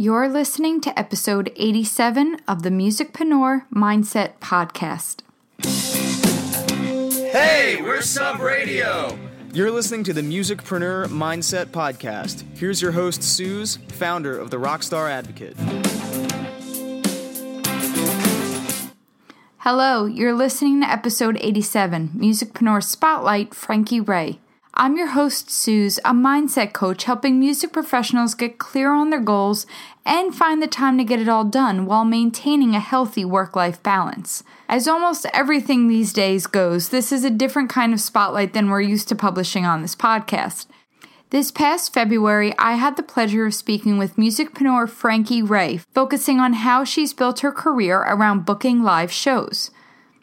You're listening to episode 87 of the Musicpreneur Mindset Podcast. Hey, we're Sub Radio. You're listening to the Musicpreneur Mindset Podcast. Here's your host, Suze, founder of the Rockstar Advocate. Hello, you're listening to episode 87, Musicpreneur Spotlight, Frankie Ray. I'm your host, Suze, a mindset coach helping music professionals get clear on their goals and find the time to get it all done while maintaining a healthy work life balance. As almost everything these days goes, this is a different kind of spotlight than we're used to publishing on this podcast. This past February, I had the pleasure of speaking with musicpreneur Frankie Ray, focusing on how she's built her career around booking live shows.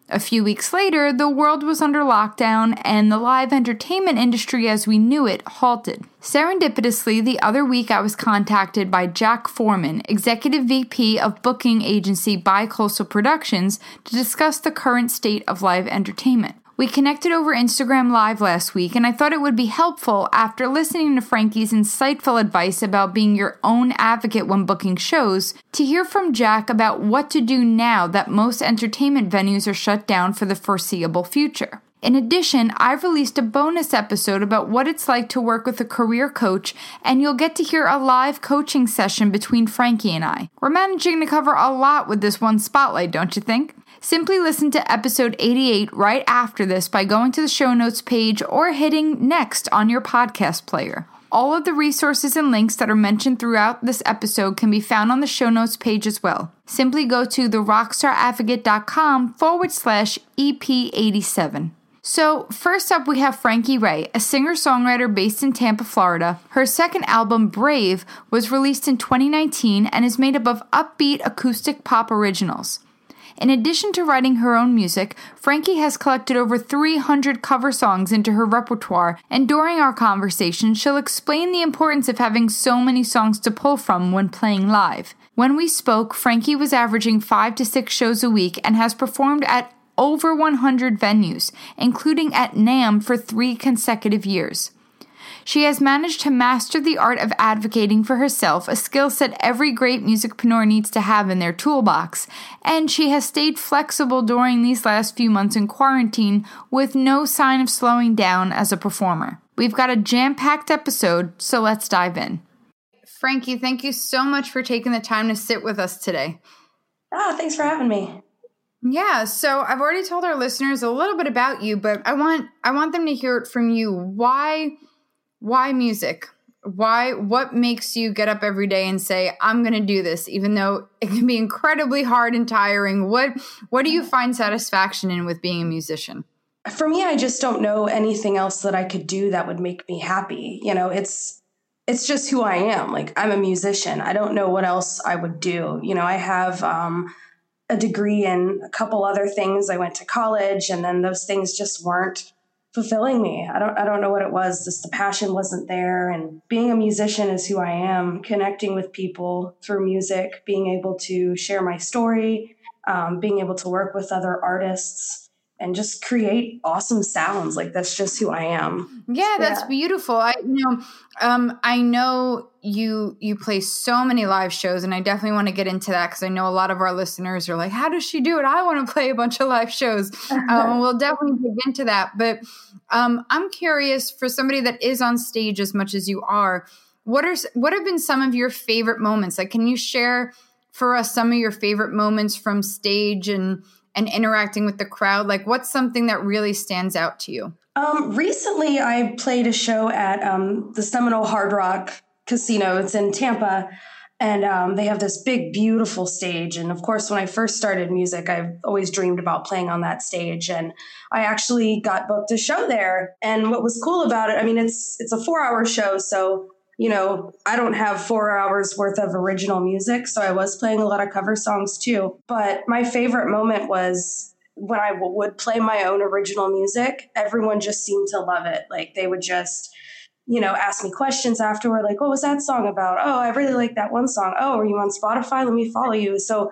A few weeks later, the world was under lockdown and the live entertainment industry as we knew it halted. Serendipitously, the other week I was contacted by Jack Foreman, Executive VP of booking agency Bicoastal Productions, to discuss the current state of live entertainment. We connected over Instagram Live last week, and I thought it would be helpful after listening to Frankie's insightful advice about being your own advocate when booking shows to hear from Jack about what to do now that most entertainment venues are shut down for the foreseeable future. In addition, I've released a bonus episode about what it's like to work with a career coach, and you'll get to hear a live coaching session between Frankie and I. We're managing to cover a lot with this one spotlight, don't you think? Simply listen to episode 88 right after this by going to the show notes page or hitting next on your podcast player. All of the resources and links that are mentioned throughout this episode can be found on the show notes page as well. Simply go to therockstaradvocate.com forward slash EP87. So, first up, we have Frankie Ray, a singer songwriter based in Tampa, Florida. Her second album, Brave, was released in 2019 and is made up of upbeat acoustic pop originals. In addition to writing her own music, Frankie has collected over 300 cover songs into her repertoire, and during our conversation, she'll explain the importance of having so many songs to pull from when playing live. When we spoke, Frankie was averaging 5 to 6 shows a week and has performed at over 100 venues, including at NAMM for three consecutive years. She has managed to master the art of advocating for herself, a skill set every great musicpreneur needs to have in their toolbox, and she has stayed flexible during these last few months in quarantine with no sign of slowing down as a performer. We've got a jam packed episode, so let's dive in. Frankie, thank you so much for taking the time to sit with us today. Ah, oh, thanks for having me. Yeah, so I've already told our listeners a little bit about you, but I want I want them to hear it from you. Why why music? Why what makes you get up every day and say I'm going to do this even though it can be incredibly hard and tiring? What what do you find satisfaction in with being a musician? For me, I just don't know anything else that I could do that would make me happy. You know, it's it's just who I am. Like I'm a musician. I don't know what else I would do. You know, I have um a degree in a couple other things. I went to college and then those things just weren't fulfilling me. I don't I don't know what it was. Just the passion wasn't there and being a musician is who I am, connecting with people through music, being able to share my story, um, being able to work with other artists and just create awesome sounds. Like that's just who I am. Yeah, that's yeah. beautiful. I you know, um, I know you you play so many live shows, and I definitely want to get into that because I know a lot of our listeners are like, "How does she do it? I want to play a bunch of live shows." um, we'll definitely dig into that. But um, I'm curious for somebody that is on stage as much as you are. What are what have been some of your favorite moments? Like, can you share for us some of your favorite moments from stage and and interacting with the crowd? Like, what's something that really stands out to you? Um, recently, I played a show at um, the Seminole Hard Rock Casino. It's in Tampa. And um, they have this big, beautiful stage. And of course, when I first started music, I've always dreamed about playing on that stage. And I actually got booked a show there. And what was cool about it, I mean, it's it's a four hour show, so you know, I don't have four hours worth of original music, so I was playing a lot of cover songs too. But my favorite moment was when I w- would play my own original music. Everyone just seemed to love it. Like they would just, you know, ask me questions afterward, like, what was that song about? Oh, I really like that one song. Oh, are you on Spotify? Let me follow you. So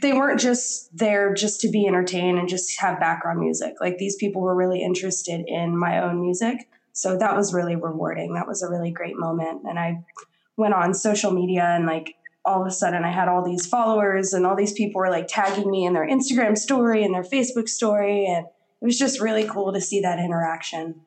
they weren't just there just to be entertained and just have background music. Like these people were really interested in my own music so that was really rewarding. That was a really great moment. And I went on social media and like all of a sudden I had all these followers and all these people were like tagging me in their Instagram story and their Facebook story. And it was just really cool to see that interaction.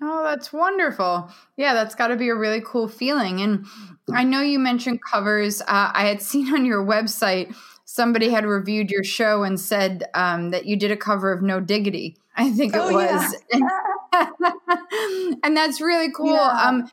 Oh, that's wonderful. Yeah, that's got to be a really cool feeling. And I know you mentioned covers. Uh, I had seen on your website somebody had reviewed your show and said um, that you did a cover of No Diggity. I think it oh, was. Yeah. and that's really cool. Yeah. Um,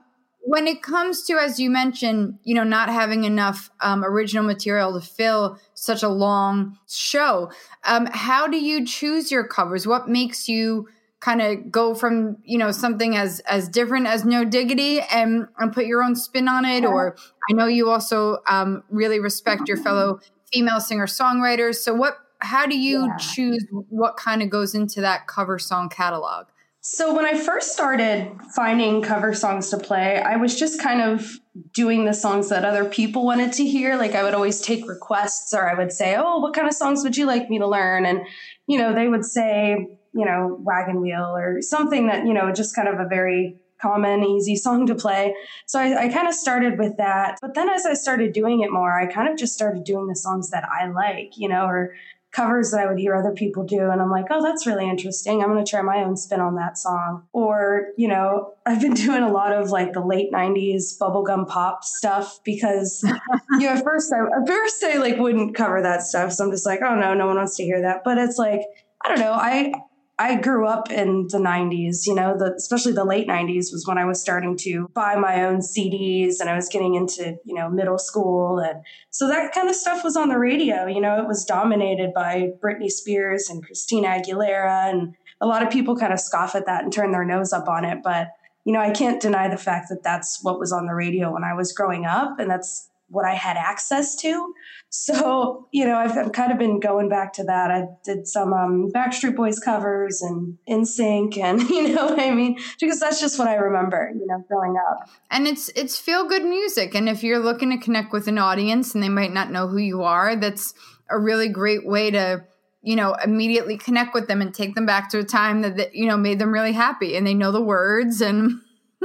when it comes to, as you mentioned, you know, not having enough um, original material to fill such a long show, um, how do you choose your covers? What makes you kind of go from you know something as as different as no diggity and and put your own spin on it or i know you also um, really respect your fellow female singer songwriters so what how do you yeah. choose what kind of goes into that cover song catalog? So when i first started finding cover songs to play i was just kind of doing the songs that other people wanted to hear. Like i would always take requests or i would say oh what kind of songs would you like me to learn? And you know they would say you know, wagon wheel or something that, you know, just kind of a very common, easy song to play. So I, I kind of started with that. But then as I started doing it more, I kind of just started doing the songs that I like, you know, or covers that I would hear other people do. And I'm like, oh, that's really interesting. I'm going to try my own spin on that song. Or, you know, I've been doing a lot of like the late 90s bubblegum pop stuff because, you know, at first I, at first I like wouldn't cover that stuff. So I'm just like, oh no, no one wants to hear that. But it's like, I don't know. I, I grew up in the 90s, you know, the, especially the late 90s was when I was starting to buy my own CDs and I was getting into, you know, middle school. And so that kind of stuff was on the radio. You know, it was dominated by Britney Spears and Christina Aguilera. And a lot of people kind of scoff at that and turn their nose up on it. But, you know, I can't deny the fact that that's what was on the radio when I was growing up. And that's what I had access to. So, you know, I've, I've, kind of been going back to that. I did some um, Backstreet Boys covers and NSYNC, and you know what I mean, because that's just what I remember, you know, growing up. And it's it's feel good music, and if you're looking to connect with an audience and they might not know who you are, that's a really great way to you know immediately connect with them and take them back to a time that, that you know made them really happy and they know the words and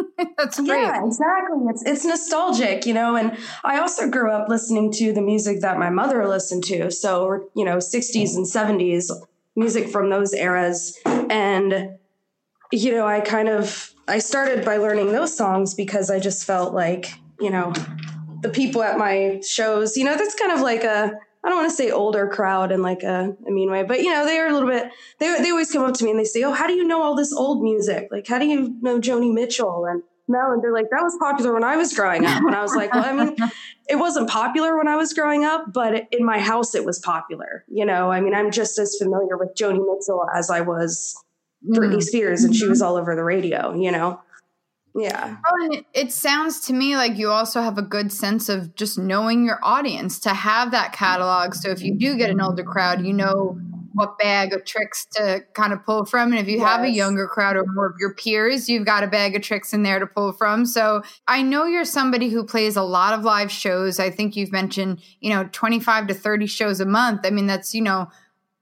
That's great. Yeah, exactly. It's it's nostalgic, you know. And I also grew up listening to the music that my mother listened to. So, you know, 60s and 70s music from those eras. And you know, I kind of I started by learning those songs because I just felt like, you know, the people at my shows, you know, that's kind of like a I don't want to say older crowd in like a, a, mean way, but you know, they are a little bit, they, they always come up to me and they say, Oh, how do you know all this old music? Like, how do you know Joni Mitchell? And Mel? And they're like, that was popular when I was growing up. And I was like, well, I mean, it wasn't popular when I was growing up, but in my house, it was popular. You know, I mean, I'm just as familiar with Joni Mitchell as I was Britney mm. Spears and she was all over the radio, you know? Yeah. Oh, and it sounds to me like you also have a good sense of just knowing your audience to have that catalog. So if you do get an older crowd, you know what bag of tricks to kind of pull from. And if you yes. have a younger crowd or more of your peers, you've got a bag of tricks in there to pull from. So I know you're somebody who plays a lot of live shows. I think you've mentioned, you know, 25 to 30 shows a month. I mean, that's, you know,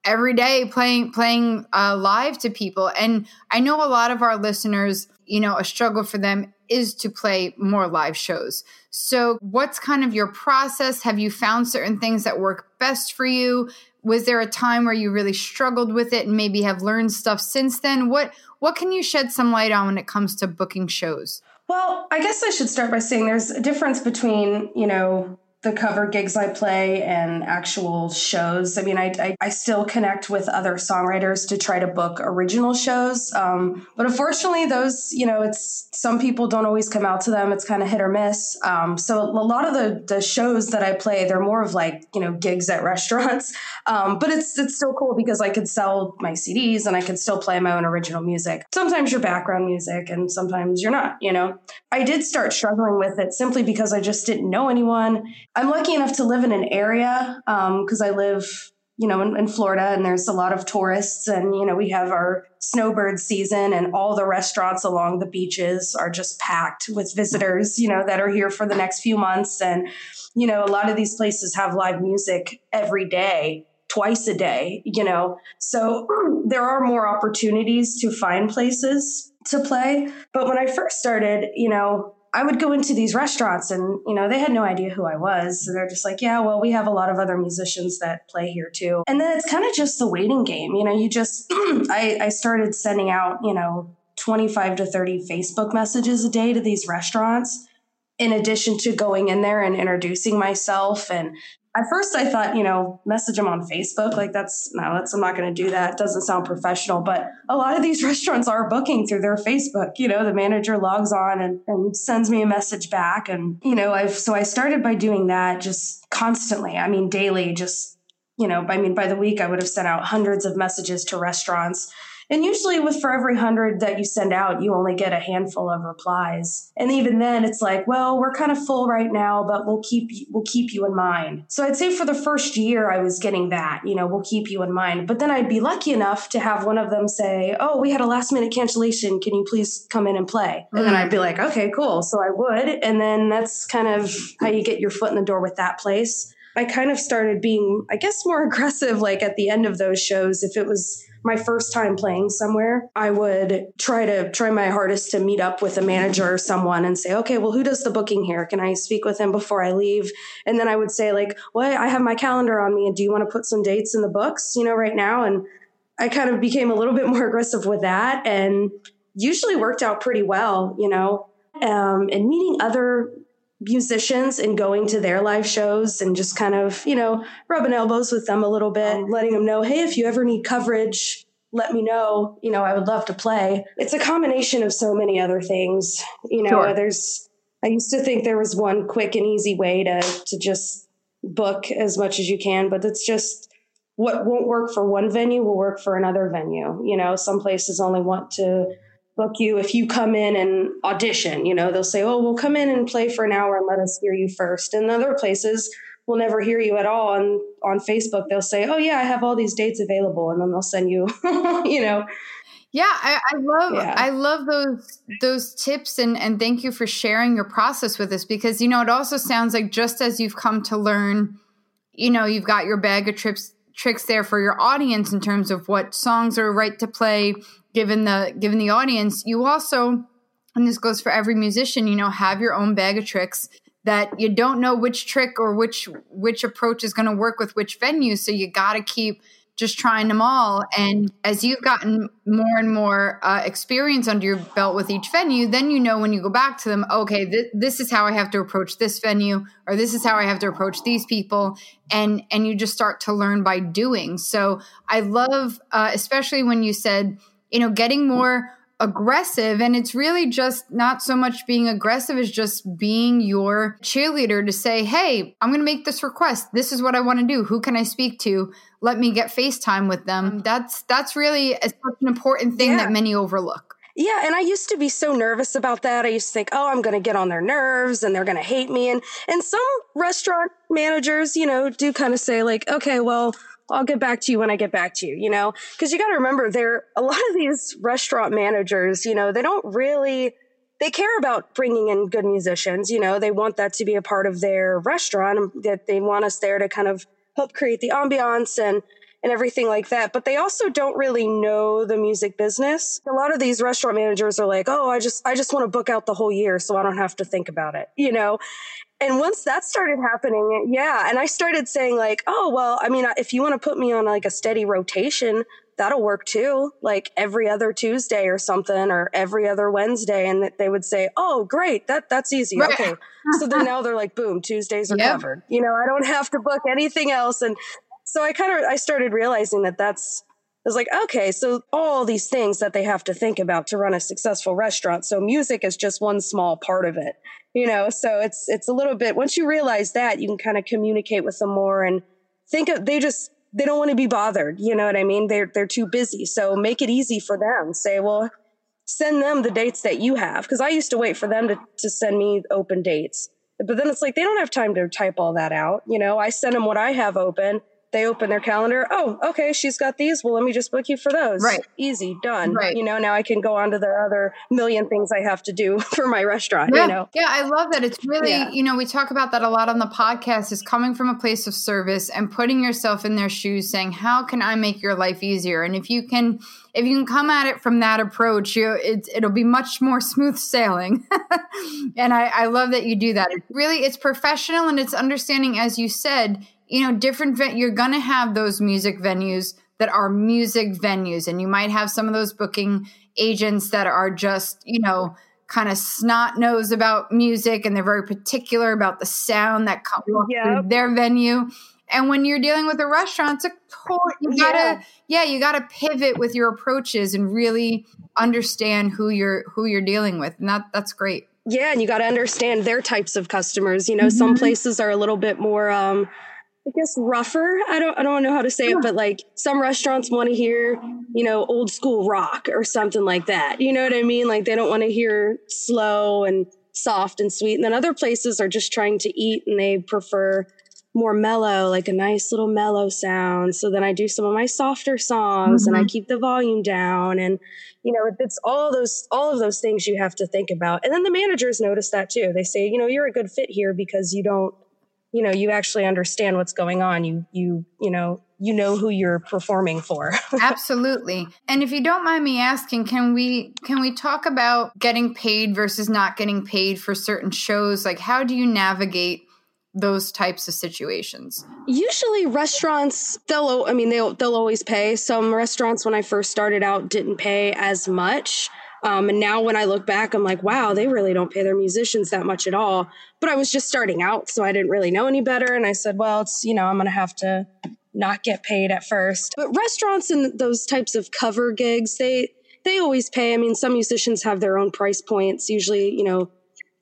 every day playing playing uh, live to people. And i know a lot of our listeners you know a struggle for them is to play more live shows. So what's kind of your process? Have you found certain things that work best for you? Was there a time where you really struggled with it and maybe have learned stuff since then? What what can you shed some light on when it comes to booking shows? Well i guess i should start by saying there's a difference between you know the cover gigs I play and actual shows. I mean, I, I, I, still connect with other songwriters to try to book original shows. Um, but unfortunately, those, you know, it's some people don't always come out to them. It's kind of hit or miss. Um, so a lot of the, the shows that I play, they're more of like, you know, gigs at restaurants. Um, but it's, it's still cool because I could sell my CDs and I can still play my own original music. Sometimes you're background music and sometimes you're not, you know. I did start struggling with it simply because I just didn't know anyone I'm lucky enough to live in an area because um, I live, you know, in, in, Florida, and there's a lot of tourists, and you know, we have our snowbird season, and all the restaurants along the beaches are just packed with visitors, you know, that are here for the next few months, and you know, a lot of these places have live music every day twice a day, you know. So there are more opportunities to find places to play. But when I first started, you know, I would go into these restaurants and, you know, they had no idea who I was. So they're just like, yeah, well, we have a lot of other musicians that play here too. And then it's kind of just the waiting game. You know, you just, I, I started sending out, you know, 25 to 30 Facebook messages a day to these restaurants in addition to going in there and introducing myself and at first I thought, you know, message them on Facebook. Like that's no, that's I'm not going to do that. Doesn't sound professional. But a lot of these restaurants are booking through their Facebook. You know, the manager logs on and, and sends me a message back. And, you know, I've so I started by doing that just constantly. I mean, daily, just, you know, I mean, by the week I would have sent out hundreds of messages to restaurants and usually, with for every hundred that you send out, you only get a handful of replies. And even then, it's like, well, we're kind of full right now, but we'll keep you, we'll keep you in mind. So I'd say for the first year, I was getting that. You know, we'll keep you in mind. But then I'd be lucky enough to have one of them say, "Oh, we had a last minute cancellation. Can you please come in and play?" And then I'd be like, "Okay, cool." So I would, and then that's kind of how you get your foot in the door with that place. I kind of started being, I guess, more aggressive like at the end of those shows if it was my first time playing somewhere, I would try to try my hardest to meet up with a manager or someone and say, okay, well, who does the booking here? Can I speak with him before I leave? And then I would say, like, well, I have my calendar on me. And do you want to put some dates in the books, you know, right now? And I kind of became a little bit more aggressive with that and usually worked out pretty well, you know. Um, and meeting other musicians and going to their live shows and just kind of, you know, rubbing elbows with them a little bit, oh. letting them know, hey, if you ever need coverage, let me know. You know, I would love to play. It's a combination of so many other things. You know, sure. there's, I used to think there was one quick and easy way to, to just book as much as you can, but it's just, what won't work for one venue will work for another venue. You know, some places only want to book you if you come in and audition. You know, they'll say, "Oh, we'll come in and play for an hour and let us hear you first. And other places will never hear you at all. And on Facebook, they'll say, "Oh yeah, I have all these dates available," and then they'll send you, you know. Yeah, I, I love yeah. I love those those tips and and thank you for sharing your process with us because you know it also sounds like just as you've come to learn, you know, you've got your bag of trips tricks there for your audience in terms of what songs are right to play given the given the audience you also and this goes for every musician you know have your own bag of tricks that you don't know which trick or which which approach is going to work with which venue so you got to keep just trying them all. And as you've gotten more and more uh, experience under your belt with each venue, then you know when you go back to them, okay, th- this is how I have to approach this venue, or this is how I have to approach these people, and and you just start to learn by doing. So I love, uh, especially when you said, you know, getting more aggressive and it's really just not so much being aggressive as just being your cheerleader to say hey i'm going to make this request this is what i want to do who can i speak to let me get facetime with them mm-hmm. that's that's really a, such an important thing yeah. that many overlook yeah, and I used to be so nervous about that. I used to think, "Oh, I'm going to get on their nerves and they're going to hate me." And and some restaurant managers, you know, do kind of say like, "Okay, well, I'll get back to you when I get back to you, you know? Because you got to remember, there a lot of these restaurant managers, you know, they don't really they care about bringing in good musicians. You know, they want that to be a part of their restaurant. Um, that they want us there to kind of help create the ambiance and and everything like that. But they also don't really know the music business. A lot of these restaurant managers are like, "Oh, I just I just want to book out the whole year so I don't have to think about it," you know and once that started happening yeah and i started saying like oh well i mean if you want to put me on like a steady rotation that'll work too like every other tuesday or something or every other wednesday and they would say oh great that that's easy right. okay so then now they're like boom tuesdays are yep. covered you know i don't have to book anything else and so i kind of i started realizing that that's I was like, okay, so all these things that they have to think about to run a successful restaurant. So music is just one small part of it you know? So it's it's a little bit once you realize that you can kind of communicate with them more and think of they just they don't want to be bothered you know what i mean? They're they're too busy. So make it easy for them. Say well send them the dates that you have because i used to wait for them to, to send me open dates. But then it's like they don't have time to type all that out you know? I send them what i have open they open their calendar. Oh, okay, she's got these. Well, let me just book you for those. Right. Easy, done. Right. You know, now I can go on to the other million things I have to do for my restaurant, yeah. you know. Yeah, I love that. It's really, Yeah. you know, we talk about that a lot on the podcast is coming from a place of service and putting yourself in their shoes saying, "How can I make your life easier?" And if you can if you can come at it from that approach, you it, it'll be much more smooth sailing. and I, I love that you do that. It's really, it's professional and it's understanding, as you said, you know, different. You're gonna have those music venues that are music venues, and you might have some of those booking agents that are just, you know, kind of snot nose about music, and they're very particular about the sound that comes Yep. through their venue. And when you're dealing with a restaurant, it's a total, you gotta, yeah. you gotta pivot with your approaches and really understand who you're who you're dealing with, and that that's great. Yeah, and you got to understand their types of customers. You know, some Mhm. places are a little bit more um I guess rougher. I don't I don't know how to say it, but like some restaurants want to hear, you know, old school rock or something like that. You know what I mean? Like they don't want to hear slow and soft and sweet. And then other places are just trying to eat and they prefer more mellow, like a nice little mellow sound. So then I do some of my softer songs and I mm-hmm. keep the volume down and you know, it's all those all of those things you have to think about. And then the managers notice that too. They say, you know, you're a good fit here because you don't, you know, you actually understand what's going on. You you you know, you know who you're performing for. Absolutely. And if you don't mind me asking, can we can we talk about getting paid versus not getting paid for certain shows? Like how do you navigate those types of situations? Usually restaurants they'll I mean they'll they'll always pay. Some restaurants when I first started out didn't pay as much. Um, and now when I look back, I'm like, wow, they really don't pay their musicians that much at all. But I was just starting out, so I didn't really know any better. And I said, well, it's, you know, I'm going to have to not get paid at first. But restaurants and those types of cover gigs, they, they always pay. I mean, some musicians have their own price points, usually, you know,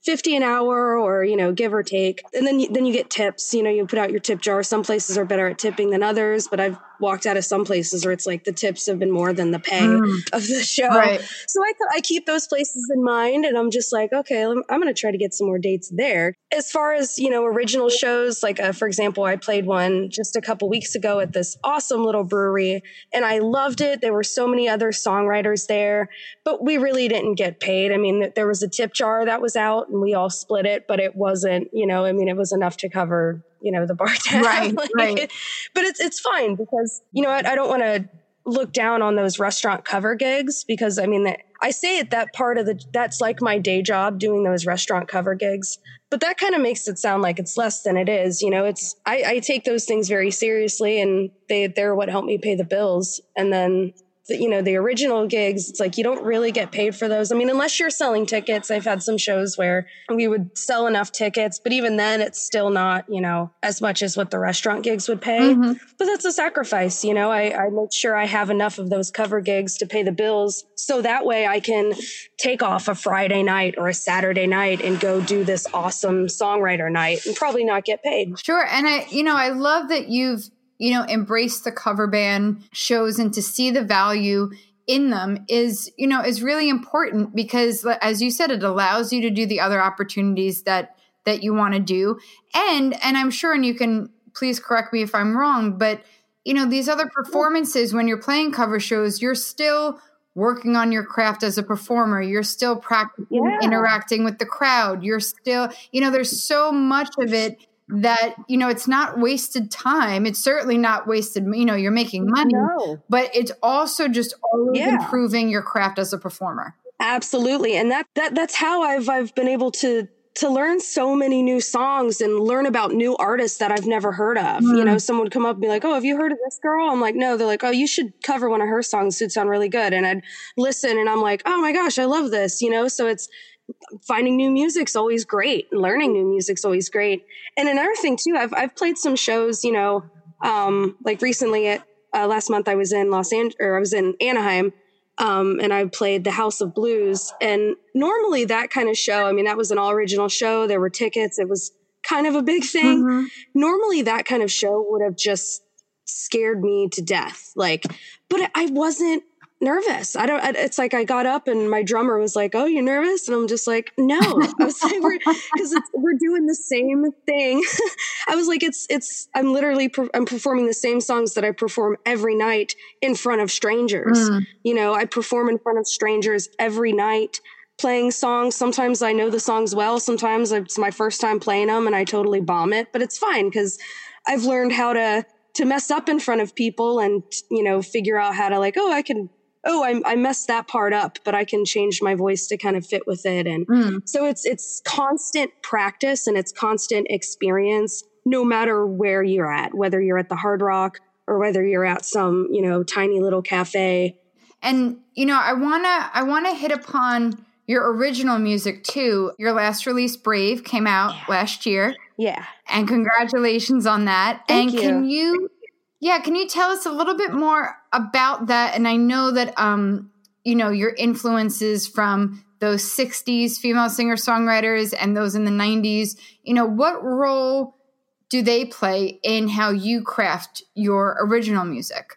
50 an hour or, you know, give or take. And then you, then you get tips, you know, you put out your tip jar. Some places are better at tipping than others, but I've walked out of some places where it's like the tips have been more than the pay of the show. Right. So I, I keep those places in mind and I'm just like, okay, I'm, I'm going to try to get some more dates there. As far as, you know, original shows, like, uh, for example, I played one just a couple weeks ago at this awesome little brewery and I loved it. There were so many other songwriters there, but we really didn't get paid. I mean, there was a tip jar that was out and we all split it, but it wasn't, you know, I mean, it was enough to cover, you know, the bar tab. Right, Like, right. But it's, it's fine because, you know, I, I don't want to look down on those restaurant cover gigs because I mean that I say it that part of the that's like my day job doing those restaurant cover gigs. But that kind of makes it sound like it's less than it is. You know, it's I, I take those things very seriously and they they're what help me pay the bills. And then the, you know the original gigs it's like you don't really get paid for those i mean unless you're selling tickets i've had some shows where we would sell enough tickets but even then it's still not you know as much as what the restaurant gigs would pay Mhm. but that's a sacrifice you know I, I make sure i have enough of those cover gigs to pay the bills so that way i can take off a friday night or a saturday night and go do this awesome songwriter night and probably not get paid Sure. And I, you know, I love that you've, you know, embrace the cover band shows and to see the value in them is, you know, is really important because as you said, it allows you to do the other opportunities that, that you want to do. And, and I'm sure, and you can please correct me if I'm wrong, but, you know, these other performances, when you're playing cover shows, you're still working on your craft as a performer. You're still practicing Yeah. interacting with the crowd. You're still, you know, there's so much of it that you know it's not wasted time it's certainly not wasted you know you're making mm, money no but it's also just always Yeah. improving your craft as a performer Absolutely. And that, that that's how I've I've been able to to learn so many new songs and learn about new artists that I've never heard of. You know, mm. someone would come up and be like, Oh, have you heard of this girl? I'm like, No. They're like, Oh, you should cover one of her songs. It'd sound really good. And I'd listen and I'm like, Oh my gosh, I love this, you know? So it's finding new music's always great. Learning new music's always great. And another thing too, I've I've played some shows, you know, um, like recently at uh, last month I was in Los Angeles or I was in Anaheim um, and I played the House of Blues. And normally that kind of show, I mean, that was an all original show. There were tickets. It was kind of a big thing. Normally that kind of show would have just scared me to death. Like, but I wasn't nervous. I don't, it's like I got up and my drummer was like, Oh, you're nervous? And I'm just like, No. I was like, we're, cause it's, we're doing the same thing. I was like, it's it's. I'm literally per- I'm performing the same songs that I perform every night in front of strangers. Mm. You know, I perform in front of strangers every night playing songs. Sometimes I know the songs well. Sometimes it's my first time playing them and I totally bomb it, but it's fine because I've learned how to to mess up in front of people and you know figure out how to like oh I can oh I, I messed that part up but I can change my voice to kind of fit with it and mm. so it's it's constant practice and it's constant experience no matter where you're at whether you're at the Hard Rock or whether you're at some you know tiny little cafe and you know I want to I want to hit upon your original music too. Your last release, Brave, came out yeah. last year. Yeah. And congratulations on that. Thank and you. can you yeah, can you tell us a little bit more about that? And I know that um, you know, your influences from those 60s female singer-songwriters and those in the 90s, you know, what role do they play in how you craft your original music?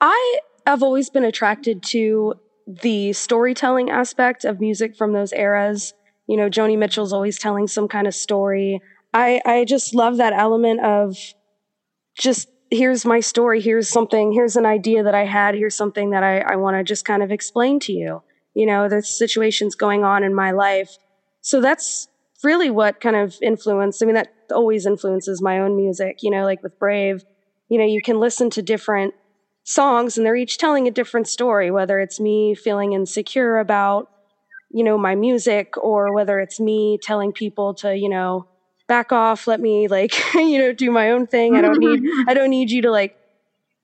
I have always been attracted to the storytelling aspect of music from those eras. You know, Joni Mitchell's always telling some kind of story. I, I just love that element of just here's my story, here's something, here's an idea that I had, here's something that I, I want to just kind of explain to you. You know, the situations going on in my life. So that's really what kind of influenced. I mean, that always influences my own music, you know, like with Brave, you know, you can listen to different songs and they're each telling a different story, whether it's me feeling insecure about, you know, my music or whether it's me telling people to, you know, back off, let me like, you know, do my own thing. I don't need I don't need you to like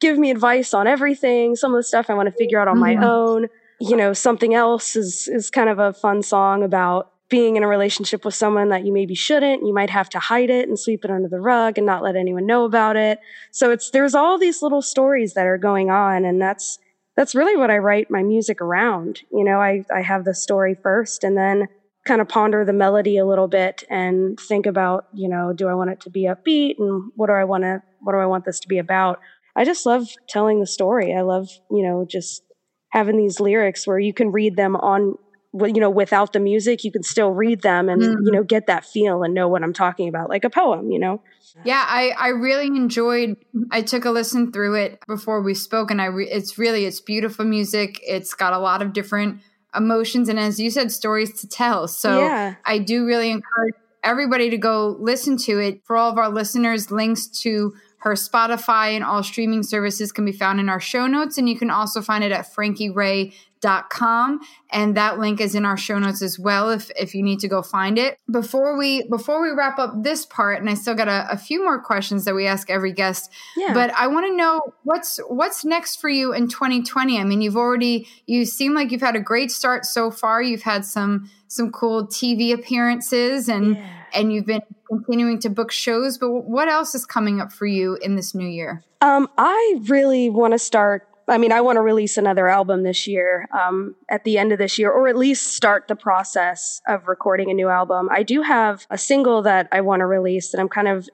give me advice on everything. Some of the stuff I want to figure out on my mm-hmm. own. You know, something else is is kind of a fun song about being in a relationship with someone that you maybe shouldn't. You might have to hide it and sweep it under the rug and not let anyone know about it. So it's there's all these little stories that are going on, and that's that's really what I write my music around. You know, I I have the story first, and then kind of ponder the melody a little bit and think about you know do I want it to be upbeat and what do I want to what do I want this to be about. I just love telling the story. I love you know just having these lyrics where you can read them on you know without the music you can still read them and mm-hmm. you know get that feel and know what i'm talking about like a poem you know yeah i i really enjoyed i took a listen through it before we spoke and i re- it's really it's beautiful music it's got a lot of different emotions and as you said stories to tell so yeah. i do really encourage everybody to go listen to it for all of our listeners links to her Spotify and all streaming services can be found in our show notes, and you can also find it at frankieray.com. And that link is in our show notes as well if, if you need to go find it. Before we before we wrap up this part, and I still got a, a few more questions that we ask every guest. Yeah. But I want to know what's what's next for you in 2020. I mean, you've already you seem like you've had a great start so far. You've had some some cool TV appearances and yeah. And you've been continuing to book shows. But what else is coming up for you in this new year? Um, I really want to start. I mean, I want to release another album this year, um, at the end of this year, or at least start the process of recording a new album. I do have a single that I want to release that I'm kind of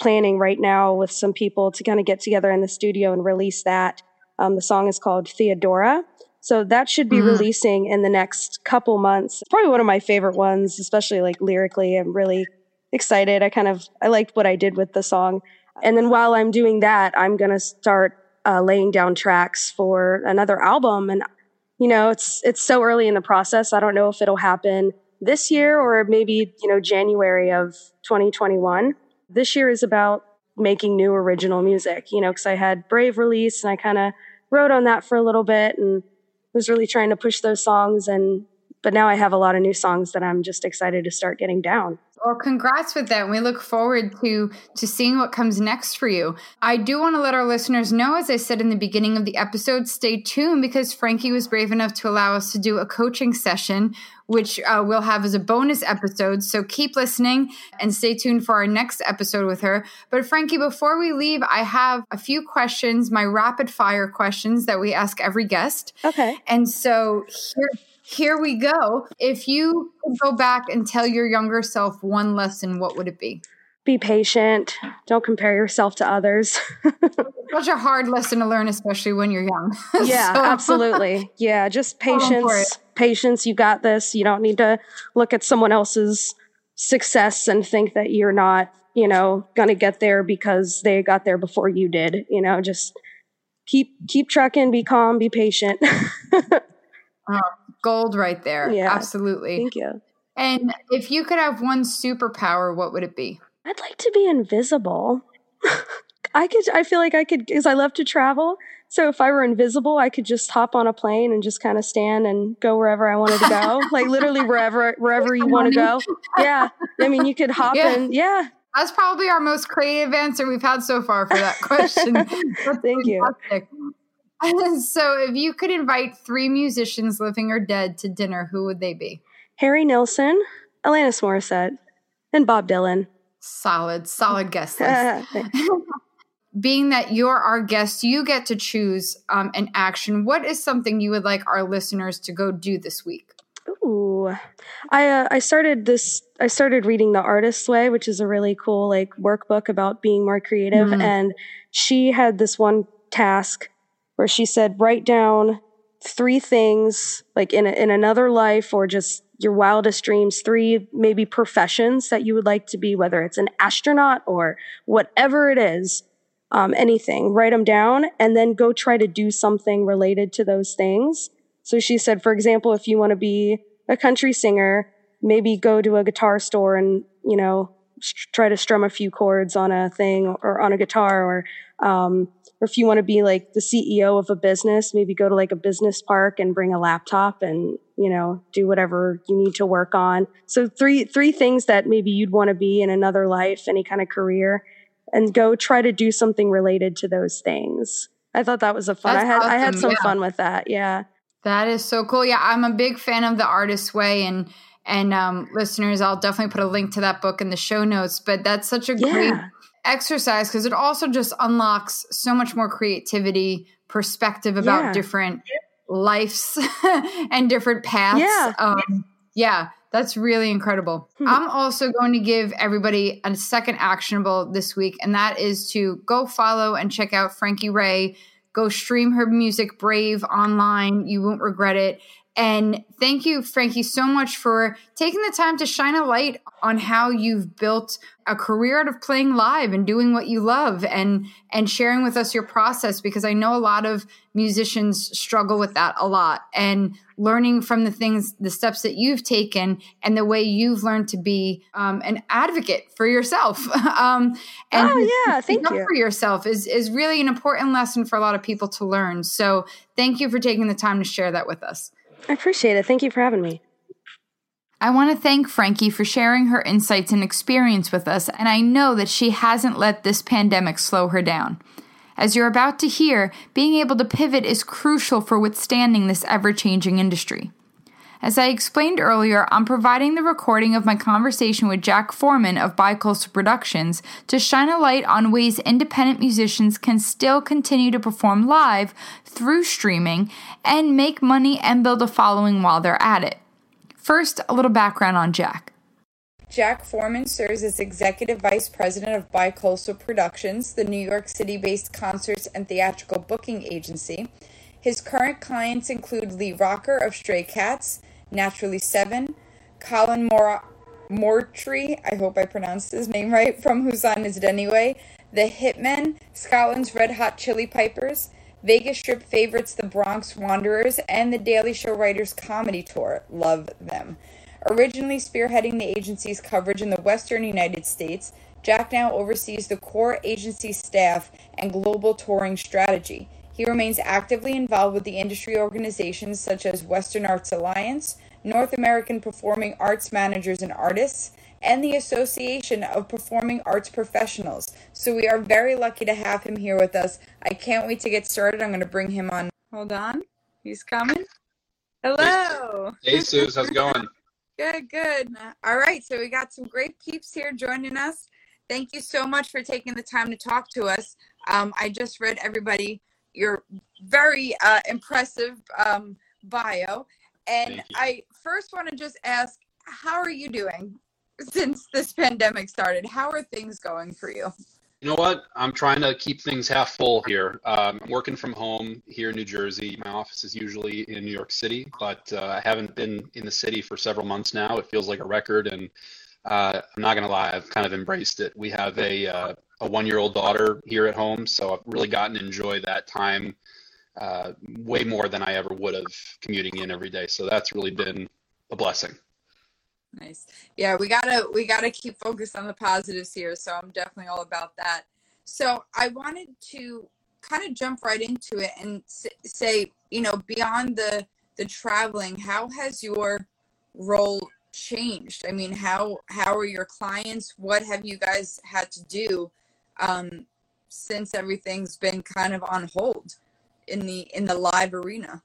planning right now with some people to kind of get together in the studio and release that. Um, the song is called Theodora. So that should be mm-hmm. releasing in the next couple months. It's probably one of my favorite ones, especially like lyrically. I'm really excited. I kind of I liked what I did with the song. And then while I'm doing that, I'm going to start uh, laying down tracks for another album and you know, it's it's so early in the process. I don't know if it'll happen this year or maybe, you know, January of 2021. This year is about making new original music, you know, cuz I had Brave release and I kind of wrote on that for a little bit and was really trying to push those songs and but now I have a lot of new songs that I'm just excited to start getting down. Well, congrats with that. We look forward to to seeing what comes next for you. I do want to let our listeners know, as I said in the beginning of the episode, stay tuned because Frankie was brave enough to allow us to do a coaching session, which uh, we'll have as a bonus episode. So keep listening and stay tuned for our next episode with her. But Frankie, before we leave, I have a few questions, my rapid fire questions that we ask every guest. Okay. And so here here we go. If you could go back and tell your younger self one lesson, what would it be? Be patient. Don't compare yourself to others. Such a hard lesson to learn, especially when you're young. yeah, so. absolutely. Yeah, just patience. Patience. You got this. You don't need to look at someone else's success and think that you're not you know, going to get there because they got there before you did. You know, just keep keep trucking, be calm, be patient. oh, gold right there. Yeah. Absolutely. Thank you. And if you could have one superpower, what would it be? I'd like to be invisible. I could I feel like I could cuz I love to travel. So if I were invisible, I could just hop on a plane and just kind of stand and go wherever I wanted to go. like literally wherever wherever you want to go. Yeah. I mean, you could hop yeah. in. Yeah. That's probably our most creative answer we've had so far for that question. Thank fantastic. you. so if you could invite three musicians living or dead to dinner, who would they be? Harry Nilsson, Alanis Morissette, and Bob Dylan. Solid, solid guest list being that you're our guest, you get to choose um, an action. What is something you would like our listeners to go do this week? Ooh, I uh, I started this. I started reading The Artist's Way, which is a really cool like workbook about being more creative. Mm-hmm. And she had this one task where she said, write down three things like in a, in another life or just your wildest dreams, three maybe professions that you would like to be, whether it's an astronaut or whatever it is um, anything, write them down, and then go try to do something related to those things. So she said, for example, if you want to be a country singer, maybe go to a guitar store and, you know, try to strum a few chords on a thing or on a guitar or, um, or if you want to be like the CEO of a business, maybe go to like a business park and bring a laptop and, you know, do whatever you need to work on. So three, three things that maybe you'd want to be in another life, any kind of career and go try to do something related to those things. I thought that was a fun. That's I had awesome. I had some yeah. fun with that. Yeah. That is so cool. Yeah, I'm a big fan of the Artist's Way and and um, listeners, I'll definitely put a link to that book in the show notes. But that's such a great yeah. Exercise because it also just unlocks so much more creativity, perspective about yeah. different lives and different paths. Yeah. Um, yeah. That's really incredible. Hmm. I'm also going to give everybody a second actionable this week, and that is to go follow and check out Frankie Ray. Go stream her music Brave online. You won't regret it. And thank you, Frankie, so much for taking the time to shine a light on how you've built a career out of playing live and doing what you love and and sharing with us your process because I know a lot of musicians struggle with that a lot. And learning from the things the steps that you've taken and the way you've learned to be um, an advocate for yourself. Um, and oh yeah thank you. for yourself is is really an important lesson for a lot of people to learn. So thank you for taking the time to share that with us I appreciate it. Thank you for having me. I want to thank Frankie for sharing her insights and experience with us, and I know that she hasn't let this pandemic slow her down. As you're about to hear, being able to pivot is crucial for withstanding this ever changing industry. As I explained earlier, I'm providing the recording of my conversation with Jack Foreman of Bicoastal Productions to shine a light on ways independent musicians can still continue to perform live through streaming and make money and build a following while they're at it. First, a little background on Jack. Jack Foreman serves as Executive Vice President of Bicoastal Productions, the New York City based concerts and theatrical booking agency. His current clients include Lee Rocker of Stray Cats, Naturally Seven, Colin Mor- Moultrie, I hope I pronounced his name right, from Whose Line Is It Anyway, The Hitmen, Scotland's Red Hot Chili Pipers, Vegas Strip favorites The Bronx Wanderers, and The Daily Show Writers Comedy Tour. Love them. Originally spearheading the agency's coverage in the western United States, Jack now oversees the core agency staff and global touring strategy. He remains actively involved with the industry organizations such as Western Arts Alliance, North American Performing Arts Managers and Artists, and the Association of Performing Arts Professionals. So we are very lucky to have him here with us. I can't wait to get started. I'm going to bring him on. Hold on. He's coming. Hello. Hey, Suze. How's it going? good, good. All right. So we got some great peeps here joining us. Thank you so much for taking the time to talk to us. Um, I just read everybody your very uh, impressive um, bio. And I first want to just ask, how are you doing since this pandemic started? How are things going for you? You know what? I'm trying to keep things half full here. Um, I'm working from home here in New Jersey. My office is usually in New York City, but uh, I haven't been in the city for several months now. It feels like a record, and Uh, I'm not gonna lie, I've kind of embraced it. We have a uh, a one year old daughter here at home, so I've really gotten to enjoy that time uh, way more than I ever would have commuting in every day. So that's really been a blessing. Nice. Yeah, we gotta we gotta keep focused on the positives here. So I'm definitely all about that. So I wanted to kind of jump right into it and say, you know, beyond the the traveling, how has your role changed? I mean, how how are your clients? What have you guys had to do um, since everything's been kind of on hold in the in the live arena?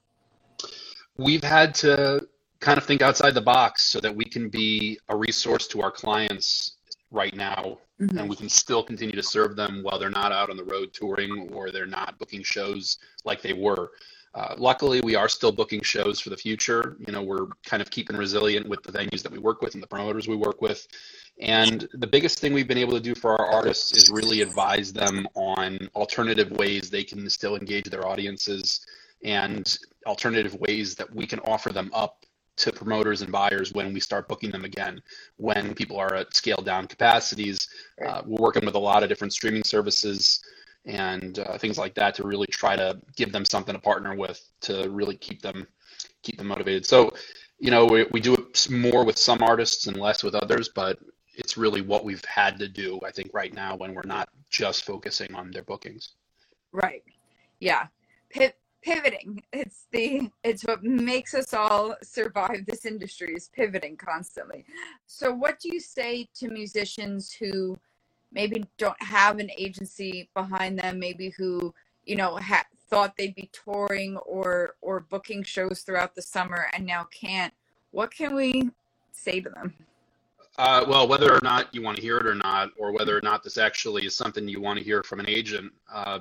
We've had to kind of think outside the box so that we can be a resource to our clients right now mm-hmm. and we can still continue to serve them while they're not out on the road touring or they're not booking shows like they were. Uh, luckily, we are still booking shows for the future. You know, we're kind of keeping resilient with the venues that we work with and the promoters we work with. And the biggest thing we've been able to do for our artists is really advise them on alternative ways they can still engage their audiences and alternative ways that we can offer them up to promoters and buyers when we start booking them again when people are at scaled down capacities uh, we're working with a lot of different streaming services and uh, things like that to really try to give them something to partner with to really keep them keep them motivated. So you know we, we do it more with some artists and less with others but it's really what we've had to do i think right now when we're not just focusing on their bookings. Right. Yeah. Pivoting. It's the it's what makes us all survive this industry is pivoting constantly. So what do you say to musicians who maybe don't have an agency behind them maybe who you know ha- thought they'd be touring or or booking shows throughout the summer and now can't what can we say to them uh, well, whether or not you want to hear it or not, or whether or not this actually is something you want to hear from an agent, uh,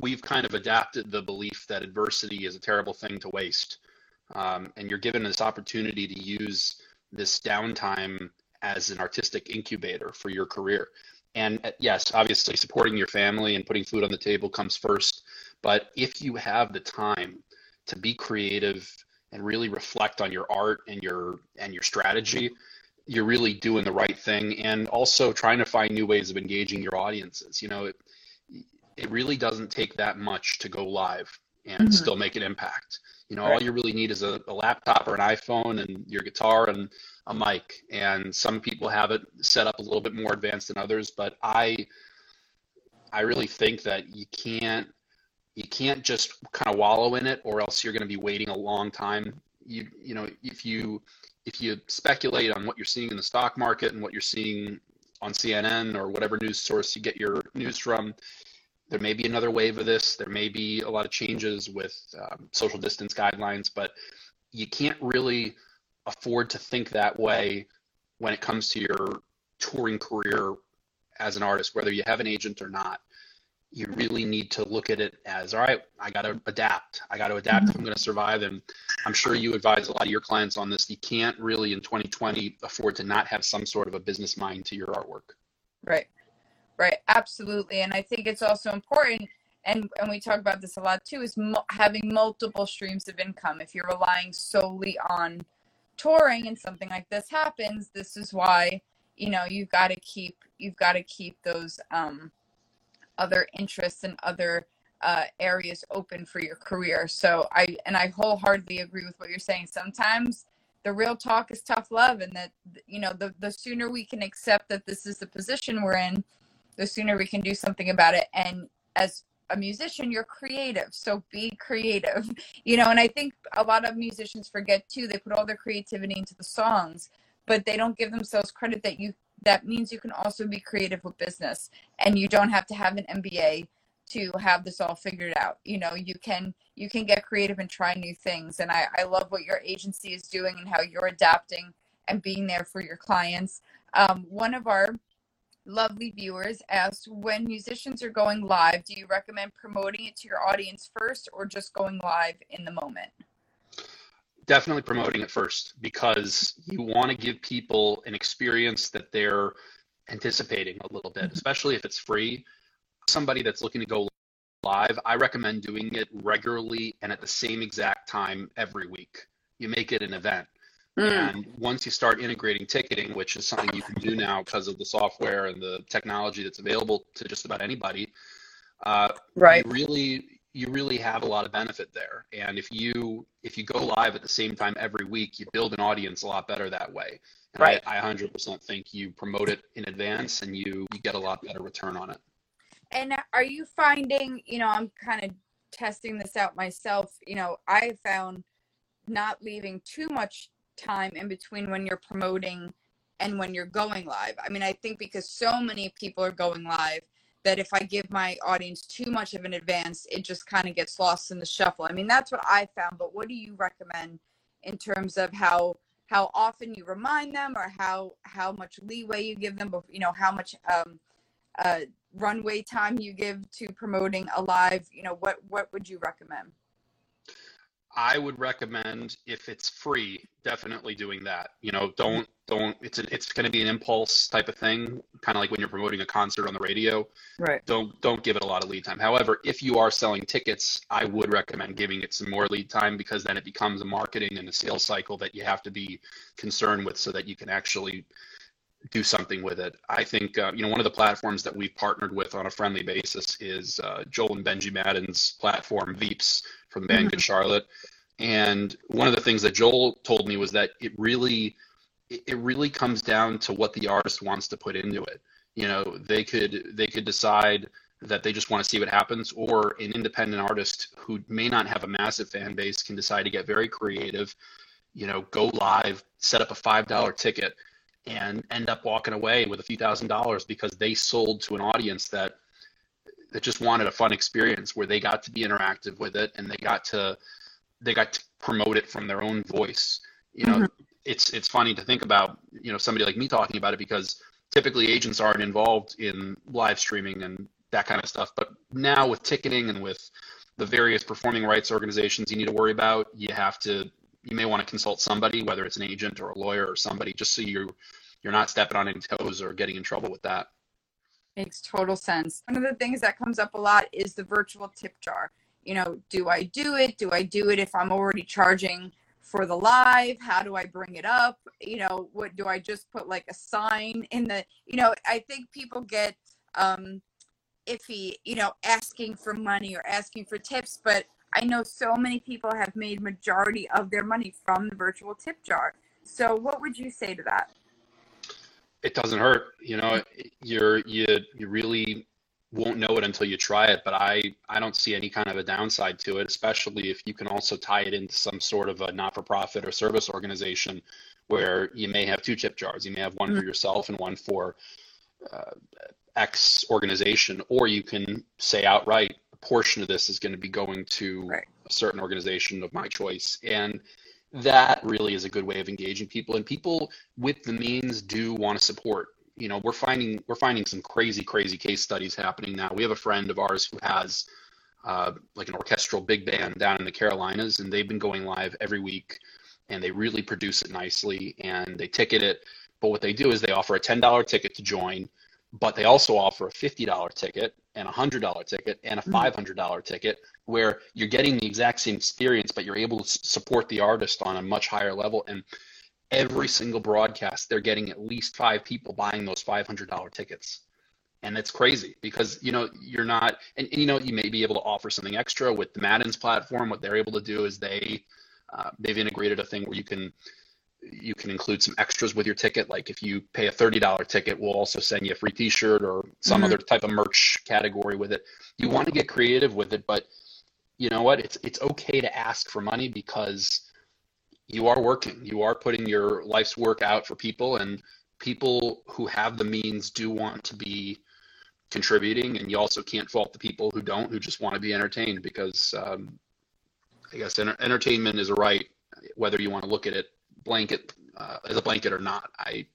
we've kind of adapted the belief that adversity is a terrible thing to waste. Um, and you're given this opportunity to use this downtime as an artistic incubator for your career. And uh, yes, obviously, supporting your family and putting food on the table comes first. But if you have the time to be creative and really reflect on your art and your and your strategy, you're really doing the right thing. And also trying to find new ways of engaging your audiences. You know, it, it really doesn't take that much to go live and mm-hmm. still make an impact. You know, right. all you really need is a, a, laptop or an iPhone and your guitar and a mic. And some people have it set up a little bit more advanced than others, but I I really think that you can't you can't just kind of wallow in it or else you're going to be waiting a long time. You you know, if you if you speculate on what you're seeing in the stock market and what you're seeing on CNN or whatever news source you get your news from, there may be another wave of this. There may be a lot of changes with um, social distance guidelines, but you can't really afford to think that way when it comes to your touring career as an artist, whether you have an agent or not. You really need to look at it as, all right, I got to adapt. I got to adapt if I'm going to survive. And I'm sure you advise a lot of your clients on this. You can't really, in 2020, afford to not have some sort of a business mind to your artwork. Right. Right, absolutely. And I think it's also important, and, and we talk about this a lot too, is mo- having multiple streams of income. If you're relying solely on touring and something like this happens, this is why, you know, you've got to keep, you've got to keep those um, other interests and other uh, areas open for your career. So I, and I wholeheartedly agree with what you're saying. Sometimes the real talk is tough love and that you know the the sooner we can accept that this is the position we're in the sooner we can do something about it. And as a musician, you're creative. So be creative, you know. And I think a lot of musicians forget too, they put all their creativity into the songs, but they don't give themselves credit that you that means you can also be creative with business and you don't have to have an MBA to have this all figured out you know you can you can get creative and try new things and I, I love what your agency is doing and how you're adapting and being there for your clients um, one of our lovely viewers asked when musicians are going live, do you recommend promoting it to your audience first or just going live in the moment? Definitely promoting it first because you want to give people an experience that they're anticipating a little bit, mm-hmm. especially if it's free. Somebody that's looking to go live, I recommend doing it regularly and at the same exact time every week. You make it an event. Mm. And once you start integrating ticketing, which is something you can do now because of the software and the technology that's available to just about anybody, uh, right? You really, you really have a lot of benefit there. And if you if you go live at the same time every week, you build an audience a lot better that way. And right. I, I 100% think you promote it in advance and you you get a lot better return on it. And are you finding, you know, I'm kind of testing this out myself. You know, I found not leaving too much time in between when you're promoting and when you're going live. I mean, I think because so many people are going live that if I give my audience too much of an advance, it just kind of gets lost in the shuffle. I mean, that's what I found, but what do you recommend in terms of how how often you remind them or how how much leeway you give them, you know, how much um uh runway time you give to promoting a live, you know, what what would you recommend? I would recommend if it's free, definitely doing that. You know, don't don't it's a, it's going to be an impulse type of thing, kind of like when you're promoting a concert on the radio. Right. Don't don't give it a lot of lead time. However, if you are selling tickets, I would recommend giving it some more lead time because then it becomes a marketing and a sales cycle that you have to be concerned with so that you can actually do something with it. I think uh, you know one of the platforms that we've partnered with on a friendly basis is uh, Joel and Benji Madden's platform Veeps from the band mm-hmm. Good Charlotte. And one of the things that Joel told me was that it really it really comes down to what the artist wants to put into it. You know, they could they could decide that they just want to see what happens, or an independent artist who may not have a massive fan base can decide to get very creative, you know, go live, set up a five dollar ticket and end up walking away with a few thousand dollars because they sold to an audience that that just wanted a fun experience where they got to be interactive with it and they got to they got to promote it from their own voice. You know, mm-hmm. it's it's funny to think about, you know, somebody like me talking about it because typically agents aren't involved in live streaming and that kind of stuff. But now with ticketing and with the various performing rights organizations you need to worry about, you have to you may want to consult somebody, whether it's an agent or a lawyer or somebody, just so you you're not stepping on any toes or getting in trouble with that. Makes total sense. One of the things that comes up a lot is the virtual tip jar. You know, do I do it? Do I do it if I'm already charging for the live? How do I bring it up? You know, what do I just put like a sign in the, you know, I think people get um iffy, you know, asking for money or asking for tips, but I know so many people have made majority of their money from the virtual tip jar. So what would you say to that? It doesn't hurt. You know, you're you you really won't know it until you try it, but I I don't see any kind of a downside to it, especially if you can also tie it into some sort of a not-for-profit or service organization where you may have two tip jars. You may have one mm-hmm. for yourself and one for uh, X organization, or you can say outright, portion of this is going to be going to right. a certain organization of my choice. And that really is a good way of engaging people. And people with the means do want to support. You know, we're finding we're finding some crazy, crazy case studies happening now. We have a friend of ours who has uh, like an orchestral big band down in the Carolinas, and they've been going live every week, and they really produce it nicely, and they ticket it. But what they do is they offer a ten dollar ticket to join, but they also offer a $50 ticket and a $100 ticket and a mm-hmm. $500 ticket where you're getting the exact same experience but you're able to support the artist on a much higher level. And every single broadcast they're getting at least five people buying those $500 tickets. And it's crazy because you know you're not and, and, you know you may be able to offer something extra with the Madden's platform. What they're able to do is they uh, they've integrated a thing where you can you can include some extras with your ticket. Like if you pay a $30 ticket, we'll also send you a free t-shirt or some mm-hmm. other type of merch category with it. You want to get creative with it, but you know what? It's it's okay to ask for money because you are working. You are putting your life's work out for people and people who have the means do want to be contributing and you also can't fault the people who don't who just want to be entertained because um, I guess enter- entertainment is a right whether you want to look at it blanket uh, as a blanket or not. I